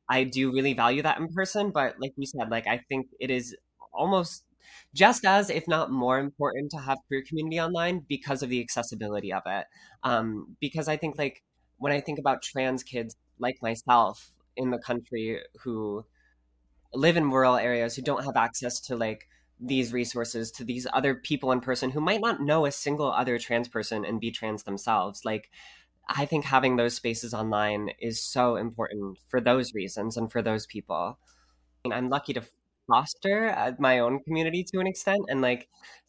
I do really value that in person, but like you said, like I think it is almost just as, if not more important, to have queer community online because of the accessibility of it. Um, because I think like when I think about trans kids like myself in the country who live in rural areas who don't have access to like these resources to these other people in person who might not know a single other trans person and be trans themselves like I think having those spaces online is so important for those reasons and for those people. And I'm lucky to foster uh, my own community to an extent. And like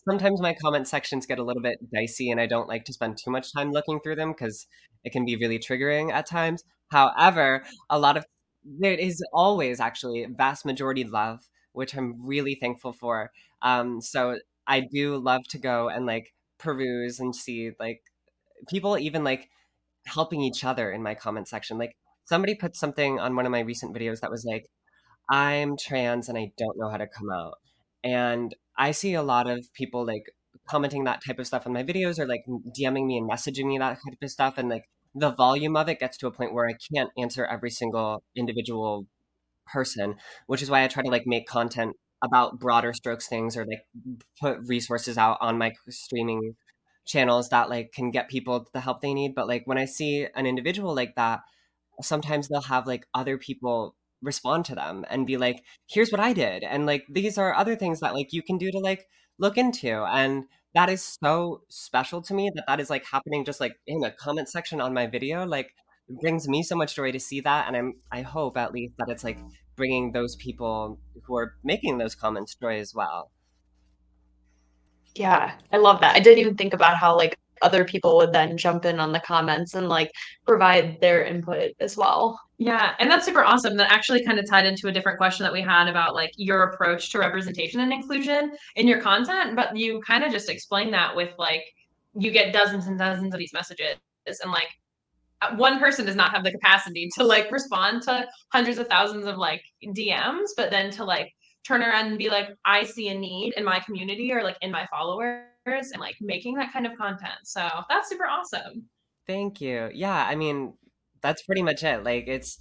sometimes my comment sections get a little bit dicey and I don't like to spend too much time looking through them because it can be really triggering at times. However, a lot of there is always actually vast majority love, which I'm really thankful for. Um, so I do love to go and like peruse and see like people even like helping each other in my comment section. Like somebody put something on one of my recent videos that was like, I'm trans and I don't know how to come out. And I see a lot of people like commenting that type of stuff on my videos or like DMing me and messaging me that type of stuff. And like the volume of it gets to a point where I can't answer every single individual person, which is why I try to like make content about broader strokes things or like put resources out on my streaming channels that like can get people the help they need. But like when I see an individual like that, sometimes they'll have like other people respond to them and be like, here's what I did. And like these are other things that like you can do to like look into. And that is so special to me that that is like happening just like in a comment section on my video. Like it brings me so much joy to see that. And I'm, I hope at least that it's like bringing those people who are making those comments joy as well. Yeah, I love that. I didn't even think about how like other people would then jump in on the comments and like provide their input as well. Yeah, and that's super awesome. That actually kind of tied into a different question that we had about like your approach to representation and inclusion in your content, but you kind of just explained that with like you get dozens and dozens of these messages and like uh, one person does not have the capacity to like respond to hundreds of thousands of like DMs, but then to like turn around and be like, I see a need in my community or like in my followers and like making that kind of content. So that's super awesome. Thank you. Yeah, I mean, that's pretty much it. Like it's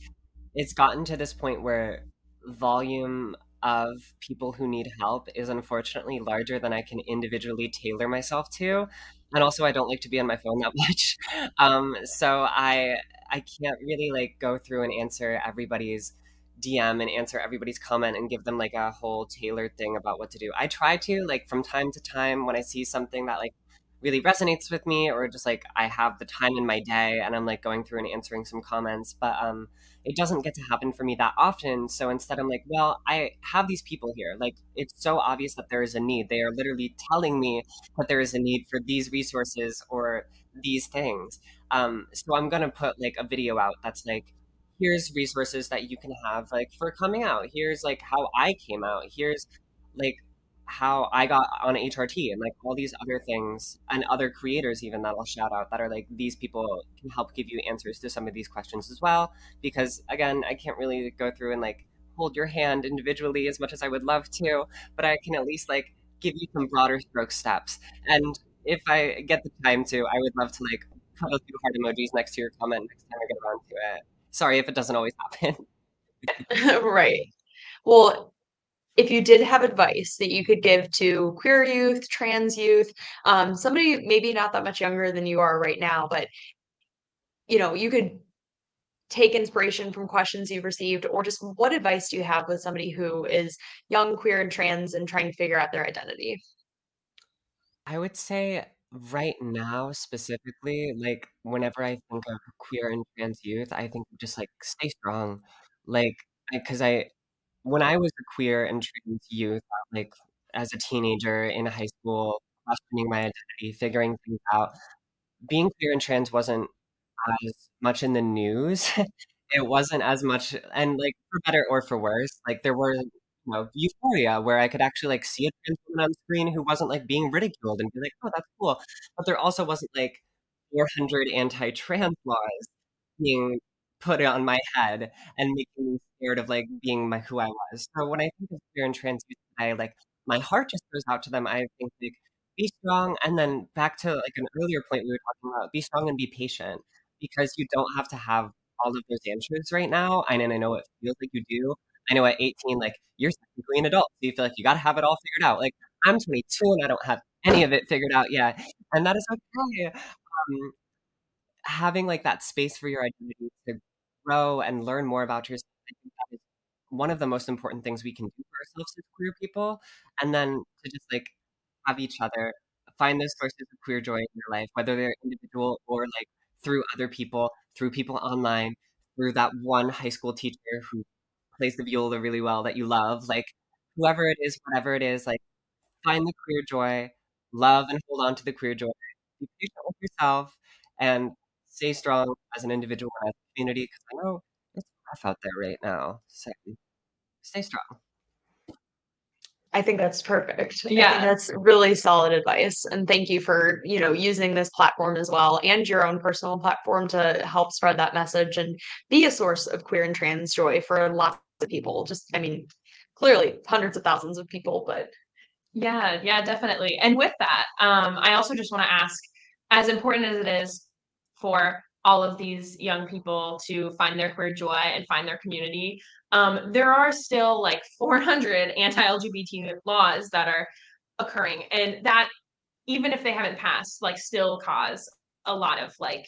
it's gotten to this point where volume of people who need help is unfortunately larger than I can individually tailor myself to. and also I don't like to be on my phone that much. Um, so I I can't really like go through and answer everybody's DM and answer everybody's comment and give them like a whole tailored thing about what to do. I try to like from time to time when I see something that like really resonates with me or just like I have the time in my day and I'm like going through and answering some comments, but um it doesn't get to happen for me that often. So instead I'm like, well, I have these people here. Like it's so obvious that there is a need. They are literally telling me that there is a need for these resources or these things. Um so I'm going to put like a video out that's like here's resources that you can have like for coming out. Here's like how I came out. Here's like how I got on HRT and like all these other things and other creators even that I'll shout out that are like these people can help give you answers to some of these questions as well. Because again, I can't really go through and like hold your hand individually as much as I would love to, but I can at least like give you some broader stroke steps. And if I get the time to, I would love to like put a few heart emojis next to your comment next time I get around to it. Sorry if it doesn't always happen. right. Well, if you did have advice that you could give to queer youth, trans youth, um, somebody maybe not that much younger than you are right now, but you know, you could take inspiration from questions you've received, or just what advice do you have with somebody who is young, queer, and trans and trying to figure out their identity? I would say right now specifically, like whenever I think of queer and trans youth, I think just like stay strong. Like, because I, when I was a queer and trans youth, like as a teenager in high school, questioning my identity, figuring things out, being queer and trans wasn't as much in the news. it wasn't as much, and like for better or for worse, like there were you know euphoria where I could actually like see a trans woman on screen who wasn't like being ridiculed and be like, oh, that's cool. But there also wasn't like 400 anti-trans laws being put it on my head and making me scared of like being my who I was. So when I think of queer and trans today, like my heart just goes out to them. I think like be strong and then back to like an earlier point we were talking about, be strong and be patient because you don't have to have all of those answers right now. And, and I know it feels like you do. I know at 18, like you're technically an adult, so you feel like you got to have it all figured out. Like I'm 22 and I don't have any of it figured out yet, and that is okay. Um, having like that space for your identity to grow and learn more about yourself, that is one of the most important things we can do for ourselves as queer people. And then to just like have each other find those sources of queer joy in your life, whether they're individual or like through other people, through people online, through that one high school teacher who plays the viola really well that you love, like whoever it is, whatever it is, like find the queer joy, love and hold on to the queer joy, be patient with yourself, and stay strong as an individual and as a community because I know it's rough out there right now. So stay strong. I think that's perfect. Yeah. that's really solid advice. And thank you for, you know, using this platform as well and your own personal platform to help spread that message and be a source of queer and trans joy for lots of people. Just, I mean, clearly hundreds of thousands of people, but Yeah, yeah, definitely. And with that, um, I also just want to ask, as important as it is for all of these young people to find their queer joy and find their community, um, there are still like 400 anti-LGBT laws that are occurring, and that even if they haven't passed, like still cause a lot of like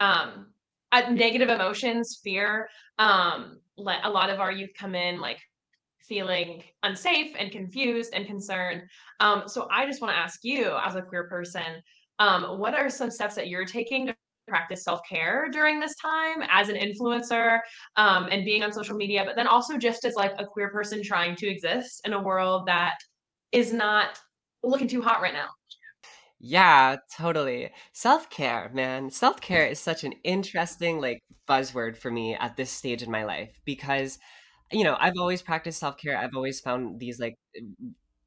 um uh, negative emotions, fear. Um, let a lot of our youth come in like feeling unsafe and confused and concerned. Um, so I just want to ask you, as a queer person, um, what are some steps that you're taking to practice self-care during this time as an influencer um, and being on social media, but then also just as like a queer person trying to exist in a world that is not looking too hot right now? Yeah, totally. Self-care, man. Self-care is such an interesting like buzzword for me at this stage in my life because you know, I've always practiced self-care. I've always found these like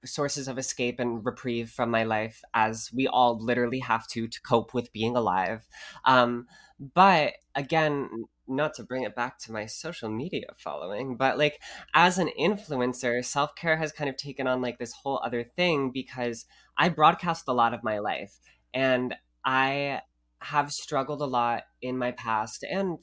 sources of escape and reprieve from my life as we all literally have to to cope with being alive. Um but again, not to bring it back to my social media following, but like as an influencer, self care has kind of taken on like this whole other thing because I broadcast a lot of my life and I have struggled a lot in my past and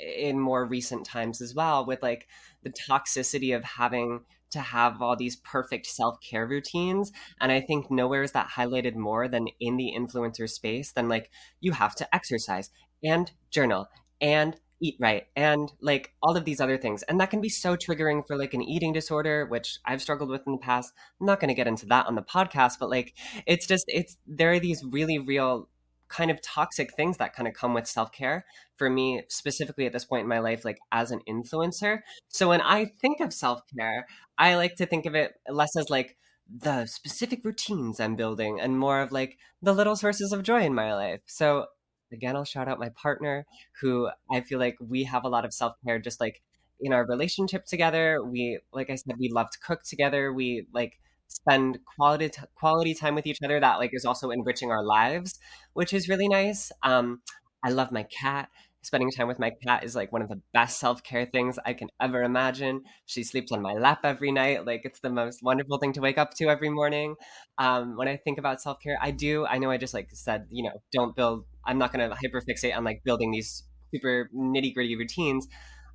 in more recent times as well with like the toxicity of having to have all these perfect self-care routines and i think nowhere is that highlighted more than in the influencer space than like you have to exercise and journal and eat right and like all of these other things and that can be so triggering for like an eating disorder which i've struggled with in the past. I'm not going to get into that on the podcast but like it's just it's there are these really real kind of toxic things that kind of come with self-care for me specifically at this point in my life like as an influencer. So when i think of self-care i like to think of it less as like the specific routines i'm building and more of like the little sources of joy in my life. So again i'll shout out my partner who i feel like we have a lot of self-care just like in our relationship together. We like i said we love to cook together. We like spend quality t- quality time with each other that like is also enriching our lives which is really nice. Um i love my cat. Spending time with my cat is like one of the best self-care things i can ever imagine. She sleeps on my lap every night. Like it's the most wonderful thing to wake up to every morning. Um when i think about self-care i do i know i just like said you know don't build i'm not going to hyperfixate on like building these super nitty-gritty routines.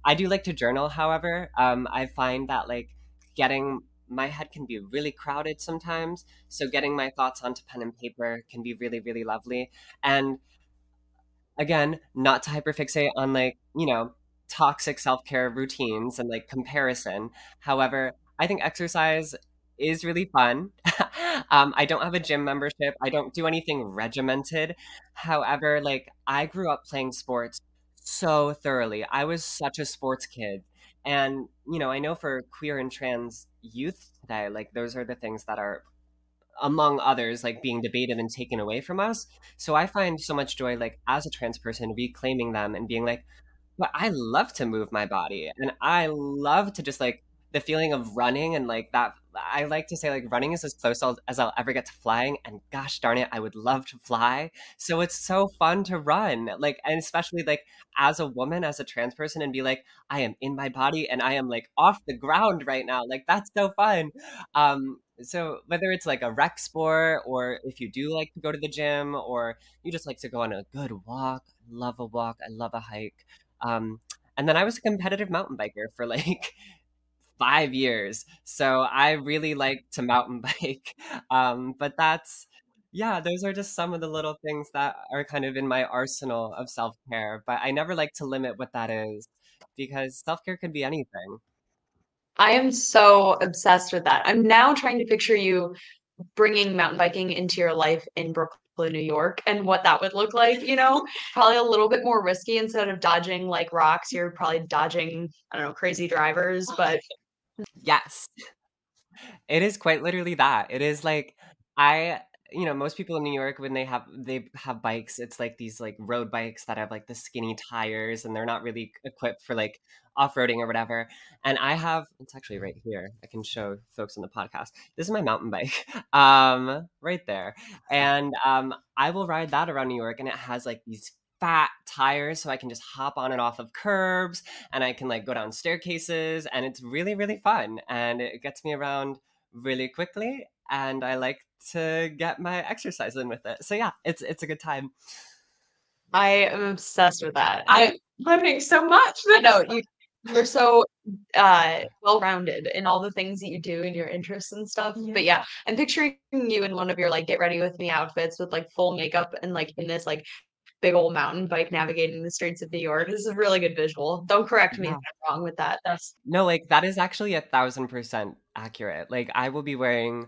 I do like to journal however. Um i find that like getting my head can be really crowded sometimes. So getting my thoughts onto pen and paper can be really, really lovely. And again, not to hyperfixate on like, you know, toxic self care routines and like comparison. However, I think exercise is really fun. um, I don't have a gym membership. I don't do anything regimented. However, like I grew up playing sports so thoroughly. I was such a sports kid. And, you know, I know for queer and trans youth today, like those are the things that are among others like being debated and taken away from us. So I find so much joy like as a trans person reclaiming them and being like, but I love to move my body and I love to just like the feeling of running and like that I like to say like running is as close as I'll ever get to flying and gosh darn it I would love to fly. So it's so fun to run like and especially like as a woman as a trans person and be like I am in my body and I am like off the ground right now. Like that's so fun. Um so whether it's like a rec sport or if you do like to go to the gym or you just like to go on a good walk love a walk I love a hike. Um and then I was a competitive mountain biker for like five years. So I really like to mountain bike. Um, but that's, yeah, those are just some of the little things that are kind of in my arsenal of self care. But I never like to limit what that is because self care could be anything. I am so obsessed with that. I'm now trying to picture you bringing mountain biking into your life in Brooklyn, New York, and what that would look like. You know, probably a little bit more risky instead of dodging like rocks, you're probably dodging, I don't know, crazy drivers, but Yes. It is quite literally that. It is like I you know, most people in New York when they have they have bikes, it's like these like road bikes that have like the skinny tires and they're not really equipped for like off-roading or whatever. And I have it's actually right here. I can show folks on the podcast. This is my mountain bike. Um right there. And um I will ride that around New York and it has like these fat tires so I can just hop on and off of curbs and I can like go down staircases and it's really really fun and it gets me around really quickly and I like to get my exercise in with it. So yeah, it's it's a good time. I am obsessed with that. I'm learning so much. I know you you're so uh well-rounded in all the things that you do and your interests and stuff. Yeah. But yeah, I'm picturing you in one of your like get ready with me outfits with like full makeup and like in this like big old mountain bike navigating the streets of New York. This is a really good visual. Don't correct me Yeah. if I'm wrong with that. That's No, like that is actually a thousand percent accurate. Like I will be wearing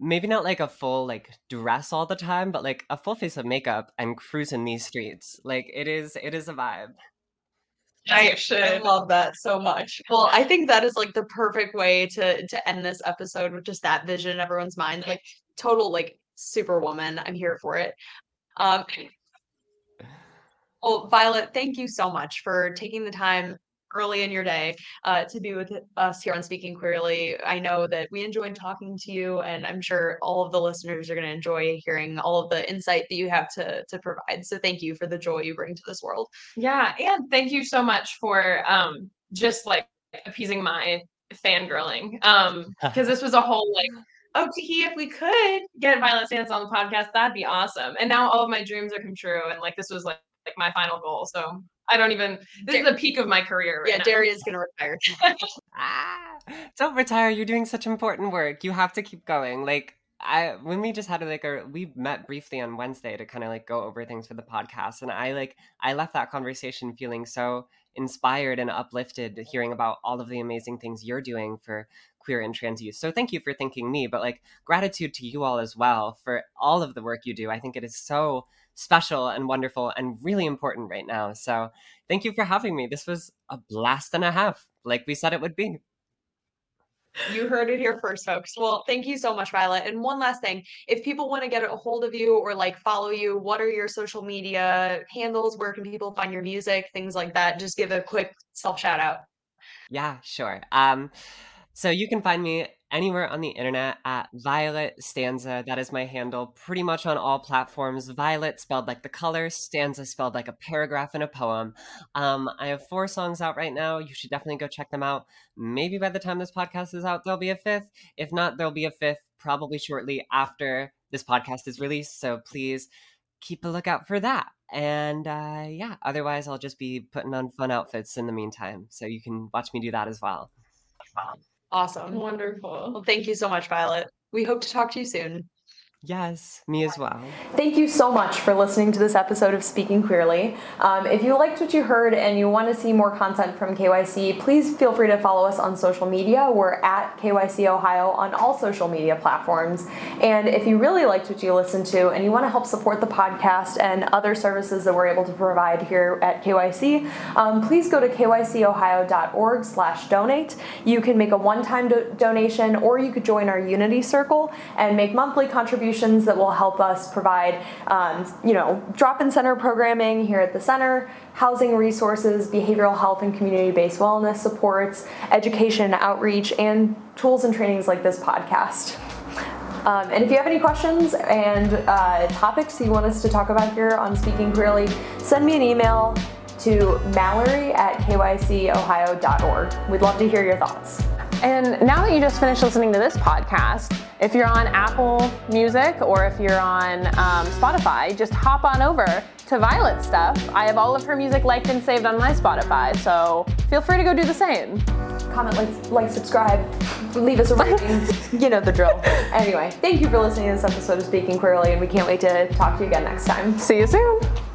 maybe not like a full like dress all the time, but like a full face of makeup and cruising these streets. Like it is it is a vibe. I, should. I love that so much. Well, I think that is like the perfect way to to end this episode with just that vision in everyone's mind. Like total like superwoman. I'm here for it. Um well, Violet, thank you so much for taking the time early in your day uh, to be with us here on Speaking Queerly. I know that we enjoyed talking to you, and I'm sure all of the listeners are going to enjoy hearing all of the insight that you have to to provide. So thank you for the joy you bring to this world. Yeah, and thank you so much for um just like appeasing my fangirling. Um, because this was a whole like, oh, Tiki, if we could get Violet Stanza on the podcast, that'd be awesome. And now all of my dreams are come true, and like this was like like my final goal. So I don't even. This is the peak of my career. Right yeah, now. Daria's gonna retire. Ah, don't retire. You're doing such important work. You have to keep going. Like I when we just had like a we met briefly on Wednesday to kind of like go over things for the podcast and I like I left that conversation feeling so inspired and uplifted hearing about all of the amazing things you're doing for queer and trans youth. So thank you for thinking me, but like gratitude to you all as well for all of the work you do. I think it is so special and wonderful and really important right now. So thank you for having me. This was a blast and a half, like we said it would be. You heard it here first, folks. Well, thank you so much, Violet. And one last thing if people want to get a hold of you or like follow you, what are your social media handles? Where can people find your music? Things like that. Just give a quick self shout out. Yeah, sure. Um, so you can find me anywhere on the internet at Violet Stanza. That is my handle pretty much on all platforms. Violet spelled like the color, stanza spelled like a paragraph in a poem. Um, I have four songs out right now. You should definitely go check them out. Maybe by the time this podcast is out, there'll be a fifth. If not, there'll be a fifth probably shortly after this podcast is released. So please keep a lookout for that. And uh, yeah, otherwise, I'll just be putting on fun outfits in the meantime. So you can watch me do that as well. Awesome. Wonderful. Well, thank you so much, Violet. We hope to talk to you soon. Yes, me as well. Thank you so much for listening to this episode of Speaking Queerly. Um, if you liked what you heard and you want to see more content from KYC, please feel free to follow us on social media. We're at KYC Ohio on all social media platforms. And if you really liked what you listened to and you want to help support the podcast and other services that we're able to provide here at KYC, um, please go to kycohio.org slash donate. You can make a one-time do- donation or you could join our Unity Circle and make monthly contributions that will help us provide, um, you know, drop-in center programming here at the center, housing resources, behavioral health and community-based wellness supports, education, outreach, and tools and trainings like this podcast. Um, and if you have any questions and uh, topics you want us to talk about here on Speaking Queerly, send me an email to mallory at kycohio.org. We'd love to hear your thoughts. And now that you just finished listening to this podcast, if you're on Apple Music or if you're on um, Spotify, just hop on over to Violet Stuff. I have all of her music liked and saved on my Spotify, so feel free to go do the same. Comment, like, like, subscribe, leave us a rating. you know the drill. Anyway, thank you for listening to this episode of Speaking Queerly, and we can't wait to talk to you again next time. See you soon.